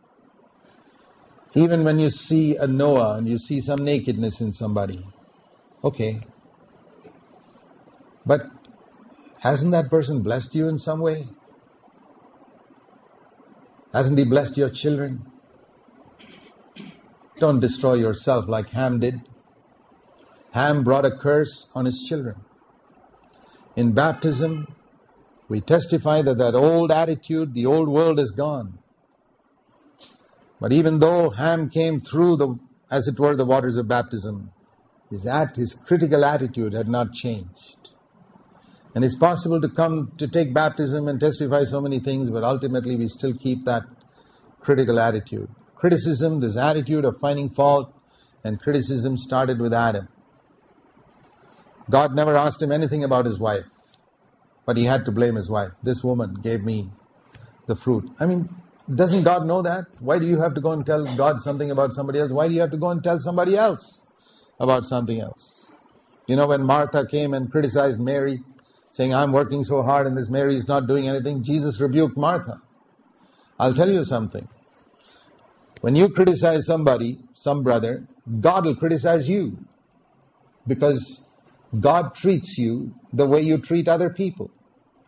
Even when you see a Noah and you see some nakedness in somebody, okay, But hasn't that person blessed you in some way? Hasn't he blessed your children? Don't destroy yourself like Ham did. Ham brought a curse on his children. In baptism, we testify that that old attitude, the old world is gone. But even though Ham came through the, as it were, the waters of baptism, his, at, his critical attitude had not changed. And it's possible to come to take baptism and testify so many things, but ultimately we still keep that critical attitude. Criticism, this attitude of finding fault, and criticism started with Adam. God never asked him anything about his wife, but he had to blame his wife. This woman gave me the fruit. I mean, doesn't God know that? Why do you have to go and tell God something about somebody else? Why do you have to go and tell somebody else about something else? You know, when Martha came and criticized Mary, saying, I'm working so hard and this Mary is not doing anything, Jesus rebuked Martha. I'll tell you something. When you criticize somebody, some brother, God will criticize you because God treats you the way you treat other people.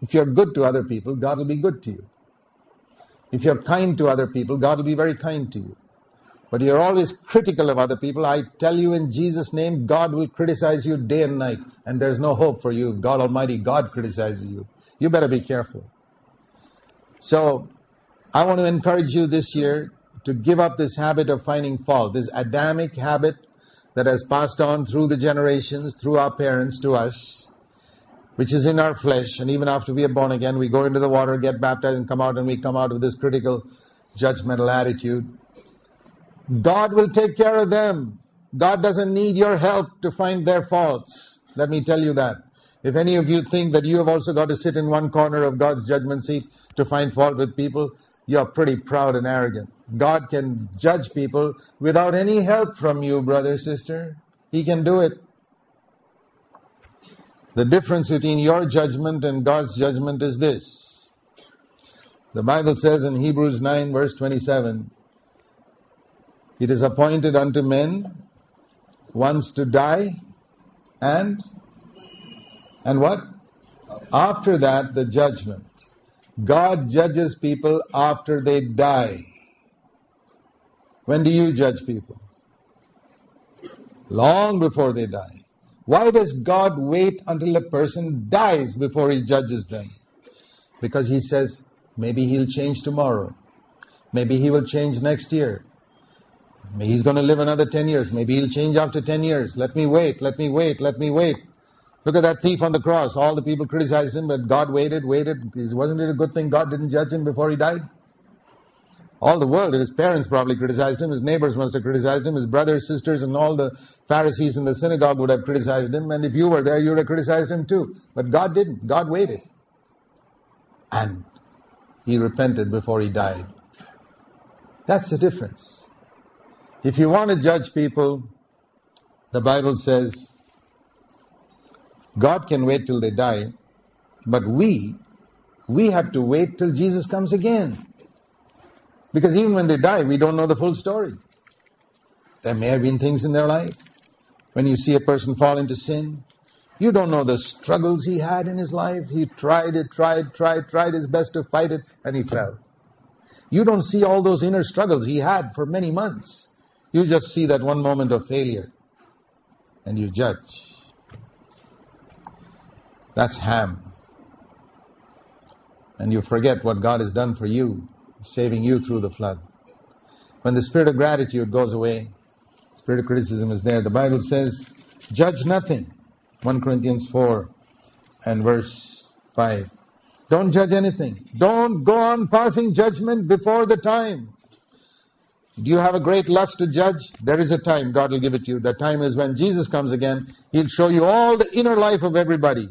If you're good to other people, God will be good to you. If you're kind to other people, God will be very kind to you. But you're always critical of other people. I tell you in Jesus' name, God will criticize you day and night, and there's no hope for you. God Almighty, God criticizes you. You better be careful. So, I want to encourage you this year to give up this habit of finding fault, this Adamic habit that has passed on through the generations, through our parents to us, which is in our flesh. And even after we are born again, we go into the water, get baptized, and come out, and we come out with this critical, judgmental attitude. God will take care of them. God doesn't need your help to find their faults. Let me tell you that. If any of you think that you have also got to sit in one corner of God's judgment seat to find fault with people, you're pretty proud and arrogant. God can judge people without any help from you, brother, sister. He can do it. The difference between your judgment and God's judgment is this. The Bible says in Hebrews 9 verse 27, It is appointed unto men once to die and, and what? After that the judgment. God judges people after they die. When do you judge people? Long before they die. Why does God wait until a person dies before he judges them? Because he says, maybe he'll change tomorrow. Maybe he will change next year. Maybe he's going to live another 10 years. Maybe he'll change after 10 years. Let me wait, let me wait, let me wait. Look at that thief on the cross. All the people criticized him, but God waited, waited. Wasn't it a good thing God didn't judge him before he died? All the world, his parents probably criticized him, his neighbors must have criticized him, his brothers, sisters, and all the Pharisees in the synagogue would have criticized him, and if you were there, you would have criticized him too. But God didn't. God waited. And he repented before he died. That's the difference. If you want to judge people, the Bible says, God can wait till they die, but we, we have to wait till Jesus comes again. Because even when they die, we don't know the full story. There may have been things in their life. When you see a person fall into sin, you don't know the struggles he had in his life. He tried it, tried, tried, tried his best to fight it, and he fell. You don't see all those inner struggles he had for many months. You just see that one moment of failure, and you judge. That's Ham. And you forget what God has done for you, saving you through the flood. When the spirit of gratitude goes away, spirit of criticism is there. The Bible says, judge nothing. 1 Corinthians 4 and verse 5. Don't judge anything. Don't go on passing judgment before the time. Do you have a great lust to judge? There is a time God will give it to you. The time is when Jesus comes again. He'll show you all the inner life of everybody.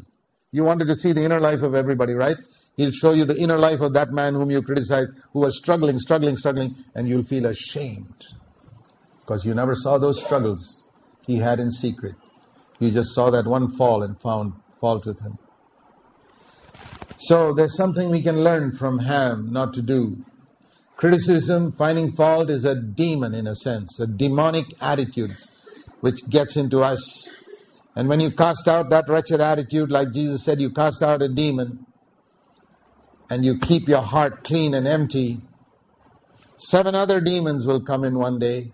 You wanted to see the inner life of everybody, right? He'll show you the inner life of that man whom you criticized, who was struggling, struggling, struggling, and you'll feel ashamed. Because you never saw those struggles he had in secret. You just saw that one fall and found fault with him. So there's something we can learn from Ham not to do. Criticism, finding fault is a demon in a sense, a demonic attitude which gets into us And when you cast out that wretched attitude, like Jesus said, you cast out a demon and you keep your heart clean and empty, seven other demons will come in one day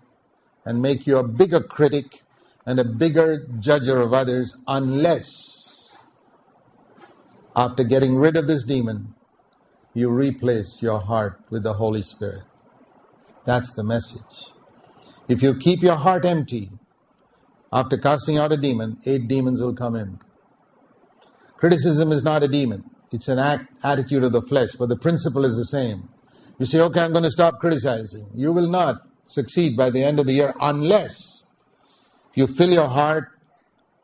and make you a bigger critic and a bigger judger of others unless after getting rid of this demon, you replace your heart with the Holy Spirit. That's the message. If you keep your heart empty, after casting out a demon, eight demons will come in. Criticism is not a demon. It's an act, attitude of the flesh, but the principle is the same. You say, okay, I'm going to stop criticizing. You will not succeed by the end of the year unless you fill your heart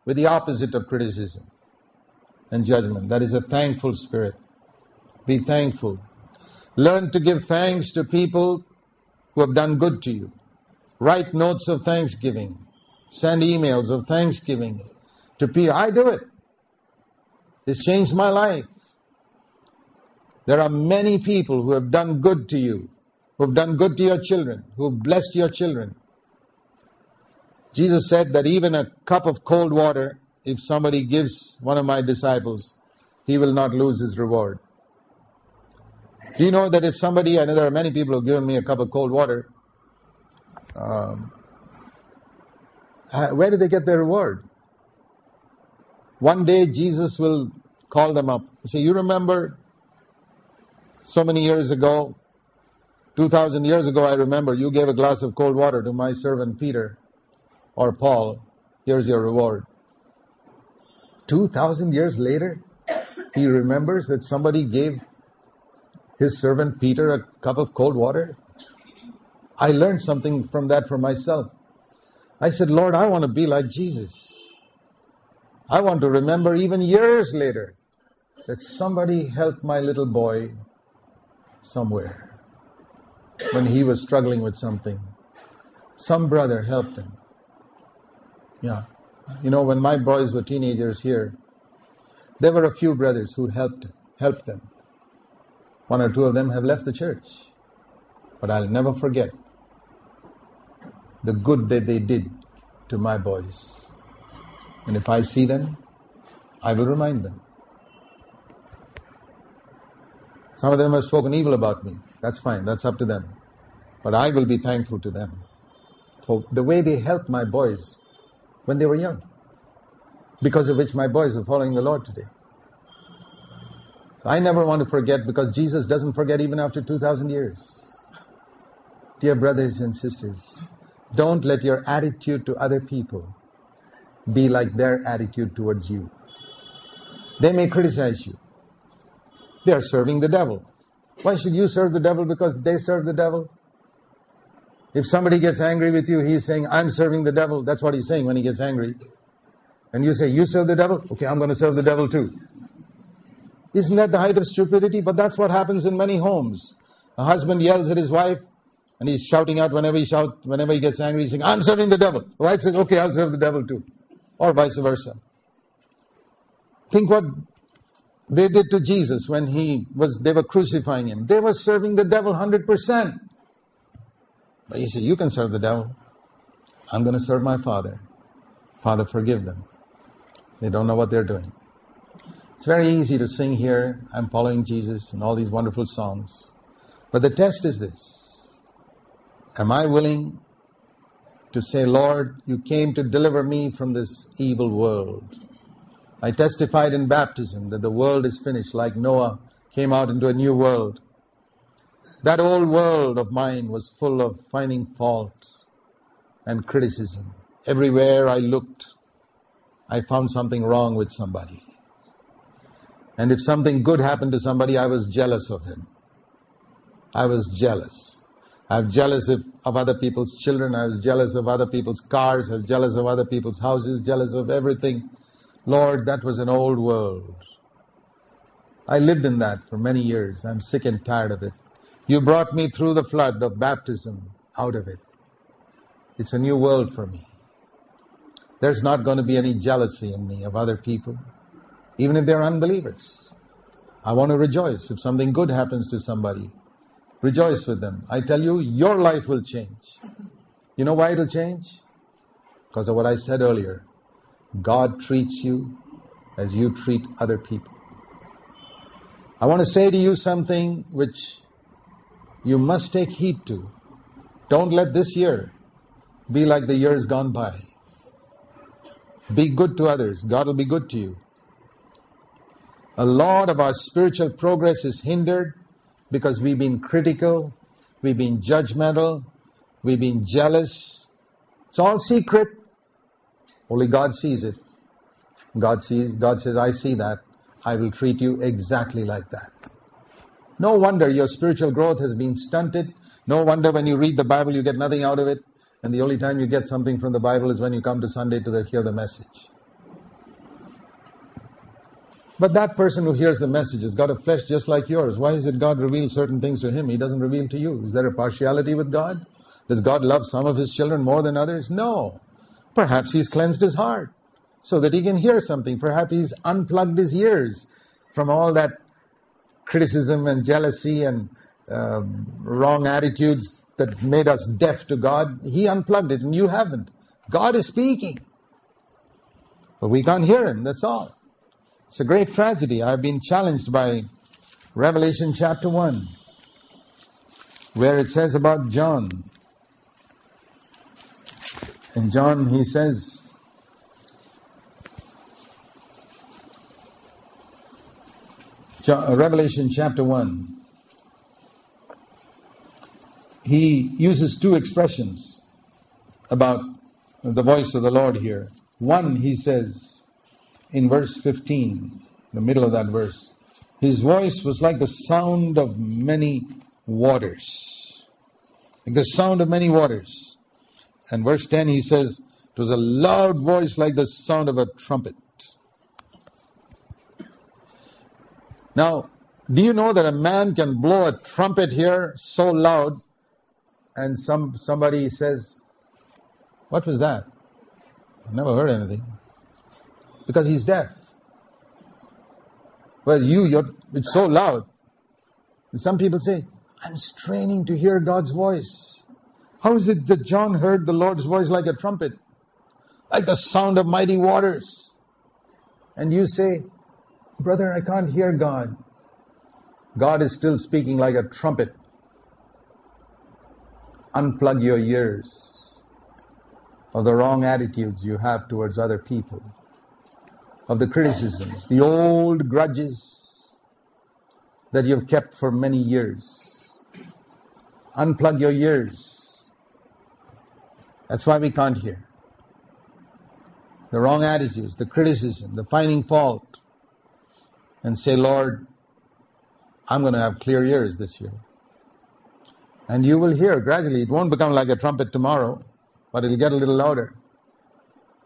with the opposite of criticism and judgment. That is a thankful spirit. Be thankful. Learn to give thanks to people who have done good to you. Write notes of thanksgiving. Send emails of thanksgiving to people. I do it. It's changed my life. There are many people who have done good to you, who have done good to your children, who have blessed your children. Jesus said that even a cup of cold water, if somebody gives one of my disciples, he will not lose his reward. Do you know that if somebody, I know there are many people who have given me a cup of cold water, um, where did they get their reward? One day Jesus will call them up. Say, you remember so many years ago, 2000 years ago, I remember you gave a glass of cold water to my servant Peter or Paul. Here's your reward. 2000 years later, he remembers that somebody gave his servant Peter a cup of cold water. I learned something from that for myself. I said, Lord, I want to be like Jesus. I want to remember even years later that somebody helped my little boy somewhere when he was struggling with something. Some brother helped him. Yeah. You know, when my boys were teenagers here, there were a few brothers who helped helped them. One or two of them have left the church. But I'll never forget the good that they did to my boys. And if I see them, I will remind them. Some of them have spoken evil about me. That's fine. That's up to them. But I will be thankful to them for the way they helped my boys when they were young. Because of which my boys are following the Lord today. So I never want to forget because Jesus doesn't forget even after 2,000 years. Dear brothers and sisters, don't let your attitude to other people be like their attitude towards you. They may criticize you. They are serving the devil. Why should you serve the devil because they serve the devil? If somebody gets angry with you, he's saying, I'm serving the devil. That's what he's saying when he gets angry. And you say, You serve the devil? Okay, I'm going to serve the devil too. Isn't that the height of stupidity? But that's what happens in many homes. A husband yells at his wife, and he's shouting out whenever he shouts, whenever he gets angry, he's saying, I'm serving the devil. The wife says, Okay, I'll serve the devil too. Or vice versa. Think what they did to Jesus when he was, they were crucifying him. They were serving the devil 100%. But he said, You can serve the devil. I'm going to serve my Father. Father, forgive them. They don't know what they're doing. It's very easy to sing here, I'm following Jesus, and all these wonderful songs. But the test is this Am I willing to say, Lord, you came to deliver me from this evil world? I testified in baptism that the world is finished, like Noah came out into a new world. That old world of mine was full of finding fault and criticism. Everywhere I looked, I found something wrong with somebody. And if something good happened to somebody, I was jealous of him. I was jealous. I was jealous of, of other people's children. I was jealous of other people's cars. I was jealous of other people's houses, jealous of everything. Lord, that was an old world. I lived in that for many years. I'm sick and tired of it. You brought me through the flood of baptism out of it. It's a new world for me. There's not going to be any jealousy in me of other people, even if they're unbelievers. I want to rejoice. If something good happens to somebody, rejoice with them. I tell you, your life will change. You know why it'll change? Because of what I said earlier. God treats you as you treat other people. I want to say to you something which you must take heed to. Don't let this year be like the years gone by. Be good to others. God will be good to you. A lot of our spiritual progress is hindered because we've been critical, we've been judgmental, we've been jealous. It's all secret. Only God sees it. God sees, God says, I see that. I will treat you exactly like that. No wonder your spiritual growth has been stunted. No wonder when you read the Bible you get nothing out of it. And the only time you get something from the Bible is when you come to Sunday to the, hear the message. But that person who hears the message has got a flesh just like yours. Why is it God reveals certain things to him? He doesn't reveal to you. Is there a partiality with God? Does God love some of his children more than others? No. Perhaps he's cleansed his heart so that he can hear something. Perhaps he's unplugged his ears from all that criticism and jealousy and uh, wrong attitudes that made us deaf to God. He unplugged it and you haven't. God is speaking. But we can't hear him, that's all. It's a great tragedy. I've been challenged by Revelation chapter 1, where it says about John. In John, he says, Revelation chapter 1, he uses two expressions about the voice of the Lord here. One, he says in verse 15, the middle of that verse, his voice was like the sound of many waters. Like the sound of many waters. And verse 10, he says, it was a loud voice like the sound of a trumpet. Now, do you know that a man can blow a trumpet here so loud and some somebody says, What was that? I never heard anything. Because he's deaf. Well, you, you're, it's so loud. And some people say, I'm straining to hear God's voice. How is it that John heard the Lord's voice like a trumpet? Like the sound of mighty waters. And you say, Brother, I can't hear God. God is still speaking like a trumpet unplug your ears of the wrong attitudes you have towards other people, of the criticisms, the old grudges that you've kept for many years. Unplug your ears. That's why we can't hear. The wrong attitudes, the criticism, the finding fault, and say, Lord, I'm going to have clear ears this year. And you will hear gradually. It won't become like a trumpet tomorrow, but it'll get a little louder.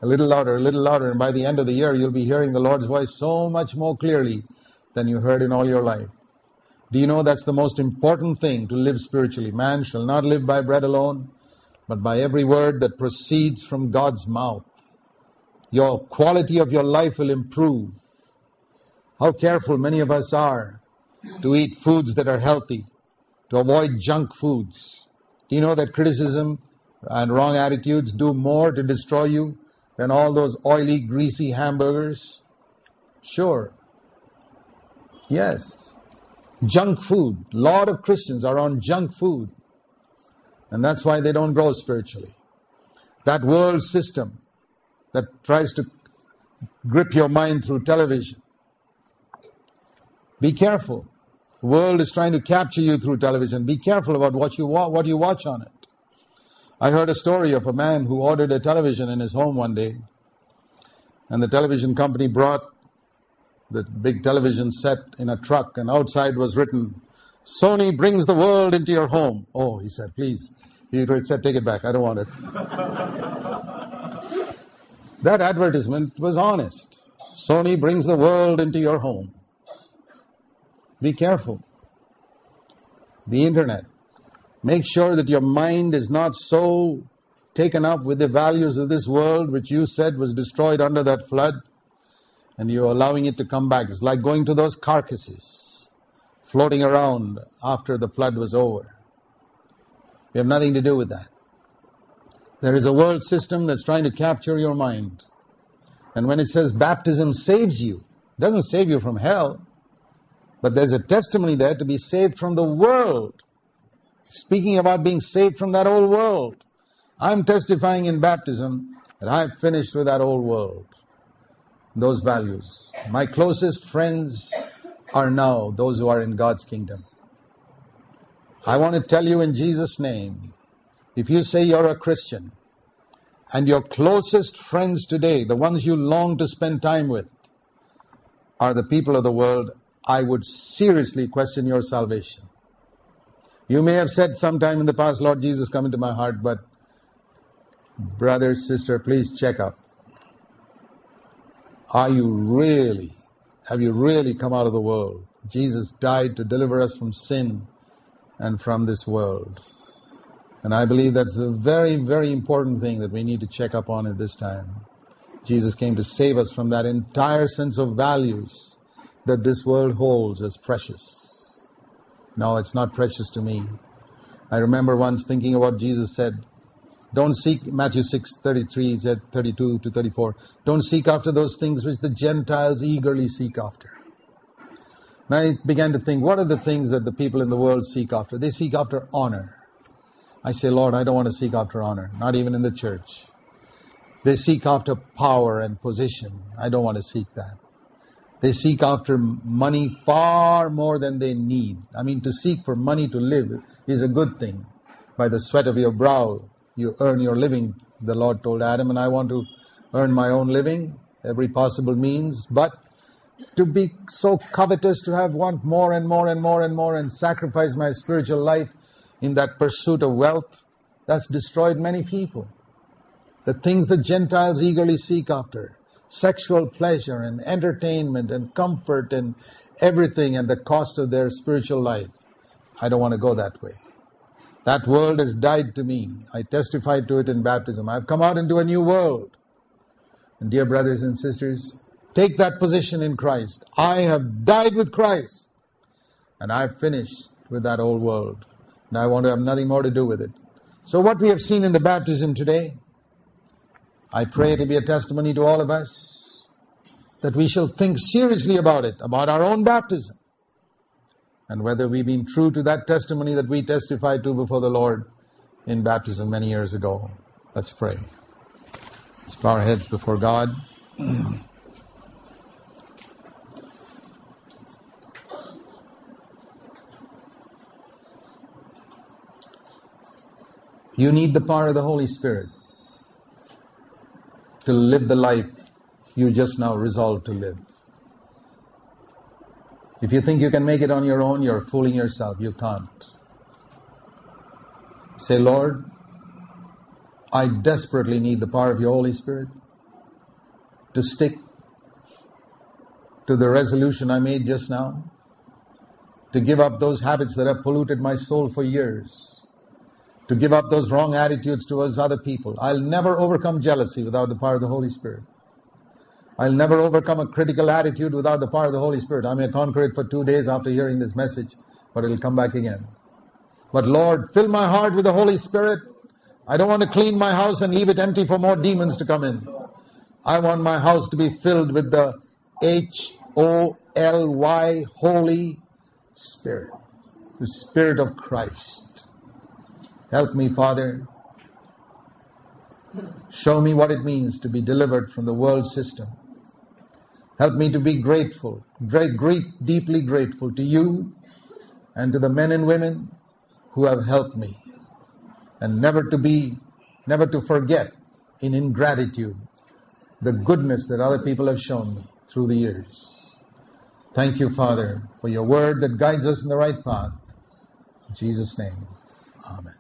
A little louder, a little louder. And by the end of the year, you'll be hearing the Lord's voice so much more clearly than you heard in all your life. Do you know that's the most important thing to live spiritually? Man shall not live by bread alone, but by every word that proceeds from God's mouth. Your quality of your life will improve. How careful many of us are to eat foods that are healthy, to avoid junk foods. Do you know that criticism and wrong attitudes do more to destroy you than all those oily, greasy hamburgers? Sure. Yes. Junk food. A lot of Christians are on junk food. And that's why they don't grow spiritually. That world system that tries to grip your mind through television. Be careful. The world is trying to capture you through television. Be careful about what you, wa- what you watch on it. I heard a story of a man who ordered a television in his home one day, and the television company brought the big television set in a truck, and outside was written, Sony brings the world into your home. Oh, he said, please. He said, take it back. I don't want it. that advertisement was honest. Sony brings the world into your home. Be careful. The internet. Make sure that your mind is not so taken up with the values of this world, which you said was destroyed under that flood, and you're allowing it to come back. It's like going to those carcasses floating around after the flood was over. We have nothing to do with that. There is a world system that's trying to capture your mind. And when it says baptism saves you, it doesn't save you from hell, but there's a testimony there to be saved from the world. Speaking about being saved from that old world. I'm testifying in baptism that I've finished with that old world. Those values. My closest friends are now those who are in God's kingdom. I want to tell you in Jesus' name, if you say you're a Christian, and your closest friends today, the ones you long to spend time with, are the people of the world, I would seriously question your salvation. You may have said sometime in the past, Lord Jesus, come into my heart, but brother, sister, please check up. Are you really, have you really come out of the world? Jesus died to deliver us from sin and from this world. And I believe that's a very, very important thing that we need to check up on at this time. Jesus came to save us from that entire sense of values that this world holds as precious. No, it's not precious to me. I remember once thinking of what Jesus said. Don't seek, Matthew 6, 33, said 32 to 34. Don't seek after those things which the Gentiles eagerly seek after. And I began to think, what are the things that the people in the world seek after? They seek after honor. I say, Lord, I don't want to seek after honor, not even in the church. They seek after power and position. I don't want to seek that. They seek after money far more than they need. I mean, to seek for money to live is a good thing. By the sweat of your brow, you earn your living, the Lord told Adam, and I want to earn my own living, every possible means. But to be so covetous, to have want more and more and more and more and sacrifice my spiritual life in that pursuit of wealth, that's destroyed many people. The things the Gentiles eagerly seek after sexual pleasure and entertainment and comfort and everything and the cost of their spiritual life. I don't want to go that way. That world has died to me. I testified to it in baptism. I've come out into a new world. And dear brothers and sisters, take that position in Christ. I have died with Christ. And I've finished with that old world and I want to have nothing more to do with it. So what we have seen in the baptism today, I pray to be a testimony to all of us that we shall think seriously about it, about our own baptism, and whether we've been true to that testimony that we testified to before the Lord in baptism many years ago. Let's pray. Let's bow our heads before God. You need the power of the Holy Spirit to live the life you just now resolved to live. If you think you can make it on your own, you're fooling yourself. You can't. Say, Lord, I desperately need the power of your Holy Spirit to stick to the resolution I made just now, to give up those habits that have polluted my soul for years to give up those wrong attitudes towards other people. I'll never overcome jealousy without the power of the Holy Spirit. I'll never overcome a critical attitude without the power of the Holy Spirit. I may conquer it for two days after hearing this message, but it'll come back again. But Lord, fill my heart with the Holy Spirit. I don't want to clean my house and leave it empty for more demons to come in. I want my house to be filled with the H O L Y Holy Spirit, the Spirit of Christ. Help me, Father. Show me what it means to be delivered from the world system. Help me to be grateful, great, great, deeply grateful to you and to the men and women who have helped me. And never to be, never to forget in ingratitude the goodness that other people have shown me through the years. Thank you, Father, for your word that guides us in the right path. In Jesus' name, Amen.